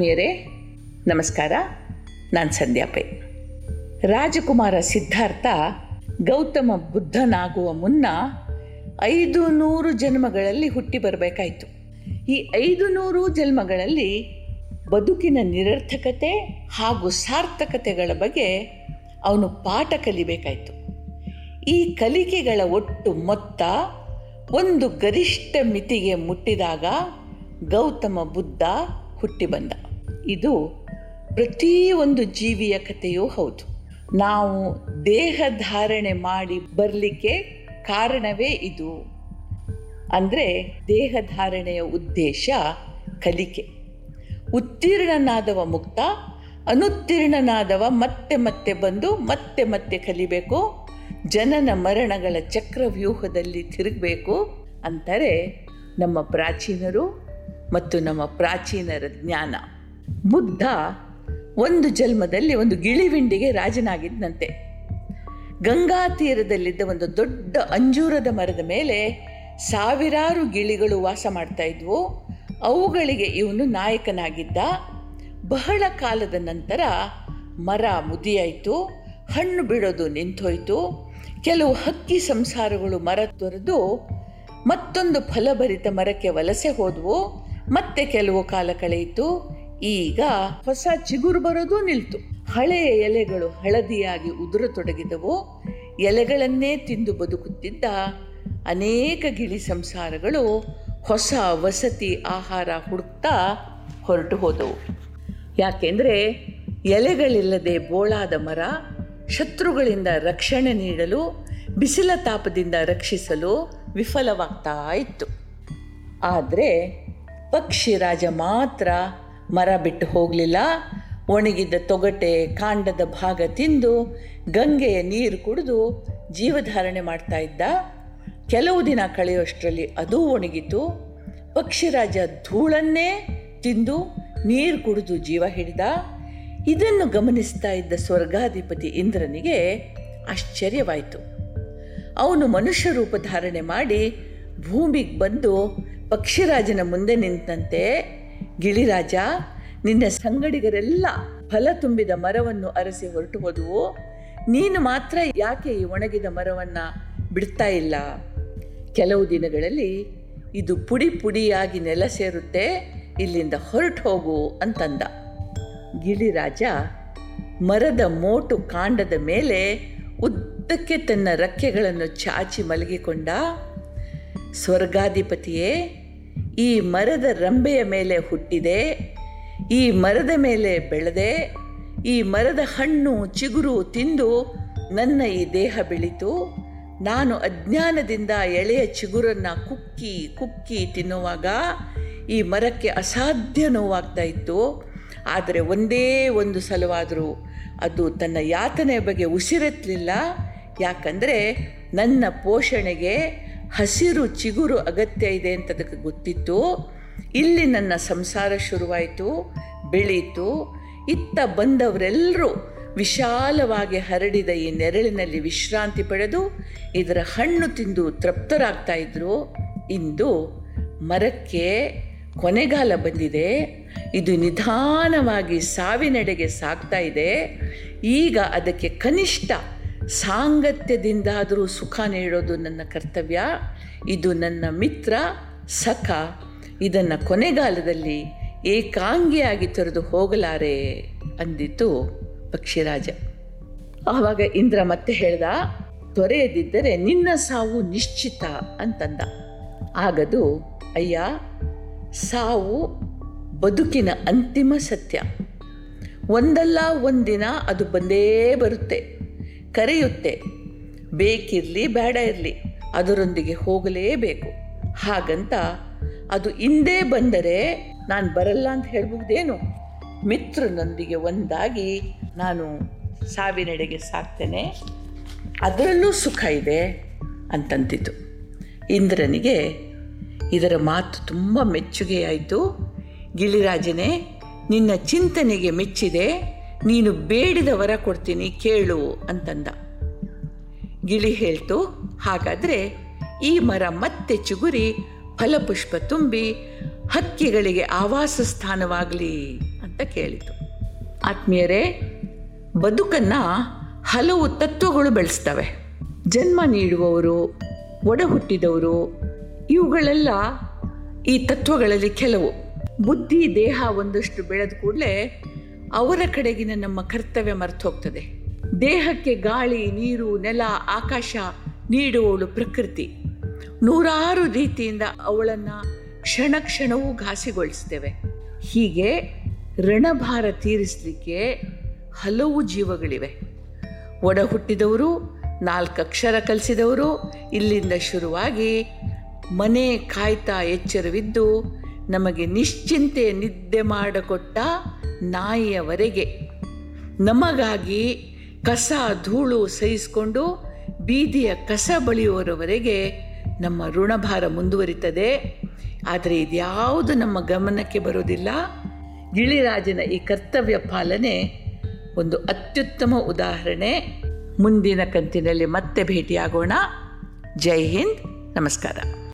ಆತ್ಮೀಯರೇ, ನಮಸ್ಕಾರ. ನಾನು ಸಂಧ್ಯಾ ಪೈ. ರಾಜಕುಮಾರ ಸಿದ್ಧಾರ್ಥ ಗೌತಮ ಬುದ್ಧನಾಗುವ ಮುನ್ನ ಐದು ನೂರು ಜನ್ಮಗಳಲ್ಲಿ ಹುಟ್ಟಿ ಬರಬೇಕಾಯಿತು. ಈ ಐದು ನೂರು ಜನ್ಮಗಳಲ್ಲಿ ಬದುಕಿನ ನಿರರ್ಥಕತೆ ಹಾಗೂ ಸಾರ್ಥಕತೆಗಳ ಬಗ್ಗೆ ಅವನು ಪಾಠ ಕಲಿಬೇಕಾಯಿತು. ಈ ಕಲಿಕೆಗಳ ಒಟ್ಟು ಮೊತ್ತ ಒಂದು ಗರಿಷ್ಠ ಮಿತಿಗೆ ಮುಟ್ಟಿದಾಗ ಗೌತಮ ಬುದ್ಧ ಹುಟ್ಟಿ ಬಂದ. ಇದು ಪ್ರತಿಯೊಂದು ಜೀವಿಯ ಕಥೆಯೂ ಹೌದು. ನಾವು ದೇಹ ಧಾರಣೆ ಮಾಡಿ ಬರಲಿಕ್ಕೆ ಕಾರಣವೇ ಇದು. ಅಂದರೆ ದೇಹ ಧಾರಣೆಯ ಉದ್ದೇಶ ಕಲಿಕೆ. ಉತ್ತೀರ್ಣನಾದವ ಮುಕ್ತ, ಅನುತ್ತೀರ್ಣನಾದವ ಮತ್ತೆ ಮತ್ತೆ ಬಂದು ಮತ್ತೆ ಮತ್ತೆ ಕಲಿಬೇಕು, ಜನನ ಮರಣಗಳ ಚಕ್ರವ್ಯೂಹದಲ್ಲಿ ತಿರುಗಬೇಕು ಅಂತಾರೆ ನಮ್ಮ ಪ್ರಾಚೀನರು ಮತ್ತು ನಮ್ಮ ಪ್ರಾಚೀನರ ಜ್ಞಾನ. ಬುದ್ಧ ಒಂದು ಜನ್ಮದಲ್ಲಿ ಒಂದು ಗಿಳಿವಿಂಡಿಗೆ ರಾಜನಾಗಿದ್ದಂತೆ. ಗಂಗಾ ತೀರದಲ್ಲಿದ್ದ ಒಂದು ದೊಡ್ಡ ಅಂಜೂರದ ಮರದ ಮೇಲೆ ಸಾವಿರಾರು ಗಿಳಿಗಳು ವಾಸ ಮಾಡ್ತಾ ಇದ್ವು. ಅವುಗಳಿಗೆ ಇವನು ನಾಯಕನಾಗಿದ್ದ. ಬಹಳ ಕಾಲದ ನಂತರ ಮರ ಮುದಿಯಾಯಿತು, ಹಣ್ಣು ಬಿಡೋದು ನಿಂತೋಯ್ತು. ಕೆಲವು ಹಕ್ಕಿ ಸಂಸಾರಗಳು ಮರ ತೊರೆದು ಮತ್ತೊಂದು ಫಲಭರಿತ ಮರಕ್ಕೆ ವಲಸೆ ಹೋದವು. ಮತ್ತೆ ಕೆಲವು ಕಾಲ ಕಳೆಯಿತು. ಈಗ ಹೊಸ ಚಿಗುರು ಬರೋದು ನಿಲ್ತು. ಹಳೆಯ ಎಲೆಗಳು ಹಳದಿಯಾಗಿ ಉದುರತೊಡಗಿದವು. ಎಲೆಗಳನ್ನೇ ತಿಂದು ಬದುಕುತ್ತಿದ್ದ ಅನೇಕ ಗಿಳಿ ಸಂಸಾರಗಳು ಹೊಸ ವಸತಿ ಆಹಾರ ಹುಡುಕ್ತಾ ಹೊರಟು ಹೋದವು. ಯಾಕೆಂದರೆ ಎಲೆಗಳಿಲ್ಲದೆ ಬೋಳಾದ ಮರ ಶತ್ರುಗಳಿಂದ ರಕ್ಷಣೆ ನೀಡಲು, ಬಿಸಿಲ ತಾಪದಿಂದ ರಕ್ಷಿಸಲು ವಿಫಲವಾಗ್ತಾ ಇತ್ತು. ಆದರೆ ಪಕ್ಷಿರಾಜ ಮಾತ್ರ ಮರ ಬಿಟ್ಟು ಹೋಗಲಿಲ್ಲ. ಒಣಗಿದ ತೊಗಟೆ ಕಾಂಡದ ಭಾಗ ತಿಂದು ಗಂಗೆಯ ನೀರು ಕುಡಿದು ಜೀವಧಾರಣೆ ಮಾಡ್ತಾ ಇದ್ದ. ಕೆಲವು ದಿನ ಕಳೆಯುವಷ್ಟರಲ್ಲಿ ಅದೂ ಒಣಗಿತು. ಪಕ್ಷಿರಾಜ ಧೂಳನ್ನೇ ತಿಂದು ನೀರು ಕುಡಿದು ಜೀವ ಹಿಡಿದ. ಇದನ್ನು ಗಮನಿಸ್ತಾ ಇದ್ದ ಸ್ವರ್ಗಾಧಿಪತಿ ಇಂದ್ರನಿಗೆ ಆಶ್ಚರ್ಯವಾಯಿತು. ಅವನು ಮನುಷ್ಯ ರೂಪ ಧಾರಣೆ ಮಾಡಿ ಭೂಮಿಗೆ ಬಂದು ಪಕ್ಷಿರಾಜನ ಮುಂದೆ ನಿಂತಂತೆ ಗಿಳಿರಾಜ, ನಿನ್ನ ಸಂಗಡಿಗರೆಲ್ಲ ಫಲ ತುಂಬಿದ ಮರವನ್ನು ಅರಸಿ ಹೊರಟು ಹೋದವು. ನೀನು ಮಾತ್ರ ಯಾಕೆ ಈ ಒಣಗಿದ ಮರವನ್ನು ಬಿಡ್ತಾ ಇಲ್ಲ? ಕೆಲವು ದಿನಗಳಲ್ಲಿ ಇದು ಪುಡಿ ಪುಡಿಯಾಗಿ ನೆಲ ಸೇರುತ್ತೆ, ಇಲ್ಲಿಂದ ಹೊರಟು ಹೋಗು ಅಂತಂದ. ಗಿಳಿರಾಜ ಮರದ ಮೋಟು ಕಾಂಡದ ಮೇಲೆ ಉದ್ದಕ್ಕೆ ತನ್ನ ರೆಕ್ಕೆಗಳನ್ನು ಚಾಚಿ ಮಲಗಿಕೊಂಡ. ಸ್ವರ್ಗಾಧಿಪತಿಯೇ ಈ ಮರದ ರಂಬೆಯ ಮೇಲೆ ಹುಟ್ಟಿದೆ, ಈ ಮರದ ಮೇಲೆ ಬೆಳೆದೆ, ಈ ಮರದ ಹಣ್ಣು ಚಿಗುರು ತಿಂದು ನನ್ನ ಈ ದೇಹ ಬೆಳೀತು. ನಾನು ಅಜ್ಞಾನದಿಂದ ಎಳೆಯ ಚಿಗುರನ್ನು ಕುಕ್ಕಿ ಕುಕ್ಕಿ ತಿನ್ನುವಾಗ ಈ ಮರಕ್ಕೆ ಅಸಾಧ್ಯ ನೋವಾಗ್ತಾ ಇತ್ತು. ಆದರೆ ಒಂದೇ ಒಂದು ಸಲವಾದರೂ ಅದು ತನ್ನ ಯಾತನೆಯ ಬಗ್ಗೆ ಉಸಿರೆತ್ತಲಿಲ್ಲ. ಯಾಕಂದರೆ ನನ್ನ ಪೋಷಣೆಗೆ ಹಸಿರು ಚಿಗುರು ಅಗತ್ಯ ಇದೆ ಅಂತ ಅದಕ್ಕೆ ಗೊತ್ತಿತ್ತು. ಇಲ್ಲಿ ನನ್ನ ಸಂಸಾರ ಶುರುವಾಯಿತು, ಬೆಳೀತು. ಇತ್ತ ಬಂದವರೆಲ್ಲರೂ ವಿಶಾಲವಾಗಿ ಹರಡಿದ ಈ ನೆರಳಿನಲ್ಲಿ ವಿಶ್ರಾಂತಿ ಪಡೆದು ಇದರ ಹಣ್ಣು ತಿಂದು ತೃಪ್ತರಾಗ್ತಾ ಇದ್ರು. ಇಂದು ಮರಕ್ಕೆ ಕೊನೆಗಾಲ ಬಂದಿದೆ. ಇದು ನಿಧಾನವಾಗಿ ಸಾವಿನೆಡೆಗೆ ಸಾಗ್ತಾ ಇದೆ. ಈಗ ಅದಕ್ಕೆ ಕನಿಷ್ಠ ಸಾಂಗತ್ಯದಿಂದಾದರೂ ಸುಖ ನೀಡೋದು ನನ್ನ ಕರ್ತವ್ಯ. ಇದು ನನ್ನ ಮಿತ್ರ ಸಖ. ಇದನ್ನು ಕೊನೆಗಾಲದಲ್ಲಿ ಏಕಾಂಗಿಯಾಗಿ ತೊರೆದು ಹೋಗಲಾರೆ ಅಂದಿತು ಪಕ್ಷಿರಾಜ. ಆವಾಗ ಇಂದ್ರ ಮತ್ತೆ ಹೇಳ್ದ, ತೊರೆಯದಿದ್ದರೆ ನಿನ್ನ ಸಾವು ನಿಶ್ಚಿತ ಅಂತಂದ. ಆಗದು, ಅಯ್ಯ, ಸಾವು ಬದುಕಿನ ಅಂತಿಮ ಸತ್ಯ. ಒಂದಲ್ಲ ಒಂದಿನ ಅದು ಬಂದೇ ಬರುತ್ತೆ. ಕರೆಯುತ್ತೆ. ಬೇಕಿರಲಿ ಬೇಡ ಇರಲಿ, ಅದರೊಂದಿಗೆ ಹೋಗಲೇಬೇಕು. ಹಾಗಂತ ಅದು ಹಿಂದೆ ಬಂದರೆ ನಾನು ಬರಲ್ಲ ಅಂತ ಹೇಳ್ಬಹುದೇನು? ಮಿತ್ರನೊಂದಿಗೆ ಒಂದಾಗಿ ನಾನು ಸಾವಿನೆಡೆಗೆ ಸಾಕ್ತೇನೆ. ಅದರಲ್ಲೂ ಸುಖ ಇದೆ ಅಂತಂತಿತು. ಇಂದ್ರನಿಗೆ ಇದರ ಮಾತು ತುಂಬ ಮೆಚ್ಚುಗೆಯಾಯಿತು. ಗಿಳಿರಾಜನೇ, ನಿನ್ನ ಚಿಂತನೆಗೆ ಮೆಚ್ಚಿದೆ. ನೀನು ಬೇಡಿದ ವರ ಕೊಡ್ತೀನಿ, ಕೇಳು ಅಂತಂದ. ಗಿಳಿ ಹೇಳ್ತು, ಹಾಗಾದರೆ ಈ ಮರ ಮತ್ತೆ ಚಿಗುರಿ, ಫಲಪುಷ್ಪ ತುಂಬಿ, ಹಕ್ಕಿಗಳಿಗೆ ಆವಾಸ ಸ್ಥಾನವಾಗಲಿ ಅಂತ ಕೇಳಿತು. ಆತ್ಮೀಯರೇ, ಬದುಕನ್ನು ಹಲವು ತತ್ವಗಳು ಬೆಳೆಸ್ತವೆ. ಜನ್ಮ ನೀಡುವವರು, ಒಡ ಹುಟ್ಟಿದವರು, ಇವುಗಳೆಲ್ಲ ಈ ತತ್ವಗಳಲ್ಲಿ ಕೆಲವು. ಬುದ್ಧಿ, ದೇಹ ಒಂದಷ್ಟು ಬೆಳೆದ ಕೂಡಲೇ ಅವರ ಕಡೆಗಿನ ನಮ್ಮ ಕರ್ತವ್ಯ ಮರ್ತು ಹೋಗ್ತದೆ ದೇಹಕ್ಕೆ ಗಾಳಿ, ನೀರು, ನೆಲ, ಆಕಾಶ ನೀಡುವವಳು ಪ್ರಕೃತಿ. ನೂರಾರು ರೀತಿಯಿಂದ ಅವಳನ್ನು ಕ್ಷಣ ಕ್ಷಣವೂ ಘಾಸಿಗೊಳಿಸ್ತೇವೆ. ಹೀಗೆ ರಣಭಾರ ತೀರಿಸಲಿಕ್ಕೆ ಹಲವು ಜೀವಗಳಿವೆ. ಒಡ ಹುಟ್ಟಿದವರು ನಾಲ್ಕು ಅಕ್ಷರ ಕಲಿಸಿದವರು, ಇಲ್ಲಿಂದ ಶುರುವಾಗಿ ಮನೆ ಕಾಯ್ತಾ ಎಚ್ಚರವಿದ್ದು ನಮಗೆ ನಿಶ್ಚಿಂತೆ ನಿದ್ದೆ ಮಾಡಿಕೊಟ್ಟ ನಾಯಿಯವರೆಗೆ. ನಮಗಾಗಿ ಕಸ ಧೂಳು ಸಹಿಸಿಕೊಂಡು ಬೀದಿಯ ಕಸ ಬಳಿಯುವರವರೆಗೆ ನಮ್ಮ ಋಣಭಾರ ಮುಂದುವರಿತದೆ. ಆದರೆ ಇದ್ಯಾವುದು ನಮ್ಮ ಗಮನಕ್ಕೆ ಬರೋದಿಲ್ಲ ಗಿಳಿರಾಜನ ಈ ಕರ್ತವ್ಯ ಪಾಲನೆ ಒಂದು ಅತ್ಯುತ್ತಮ ಉದಾಹರಣೆ. ಮುಂದಿನ ಕಂತಿನಲ್ಲಿ ಮತ್ತೆ ಭೇಟಿಯಾಗೋಣ. ಜೈ ಹಿಂದ್. ನಮಸ್ಕಾರ.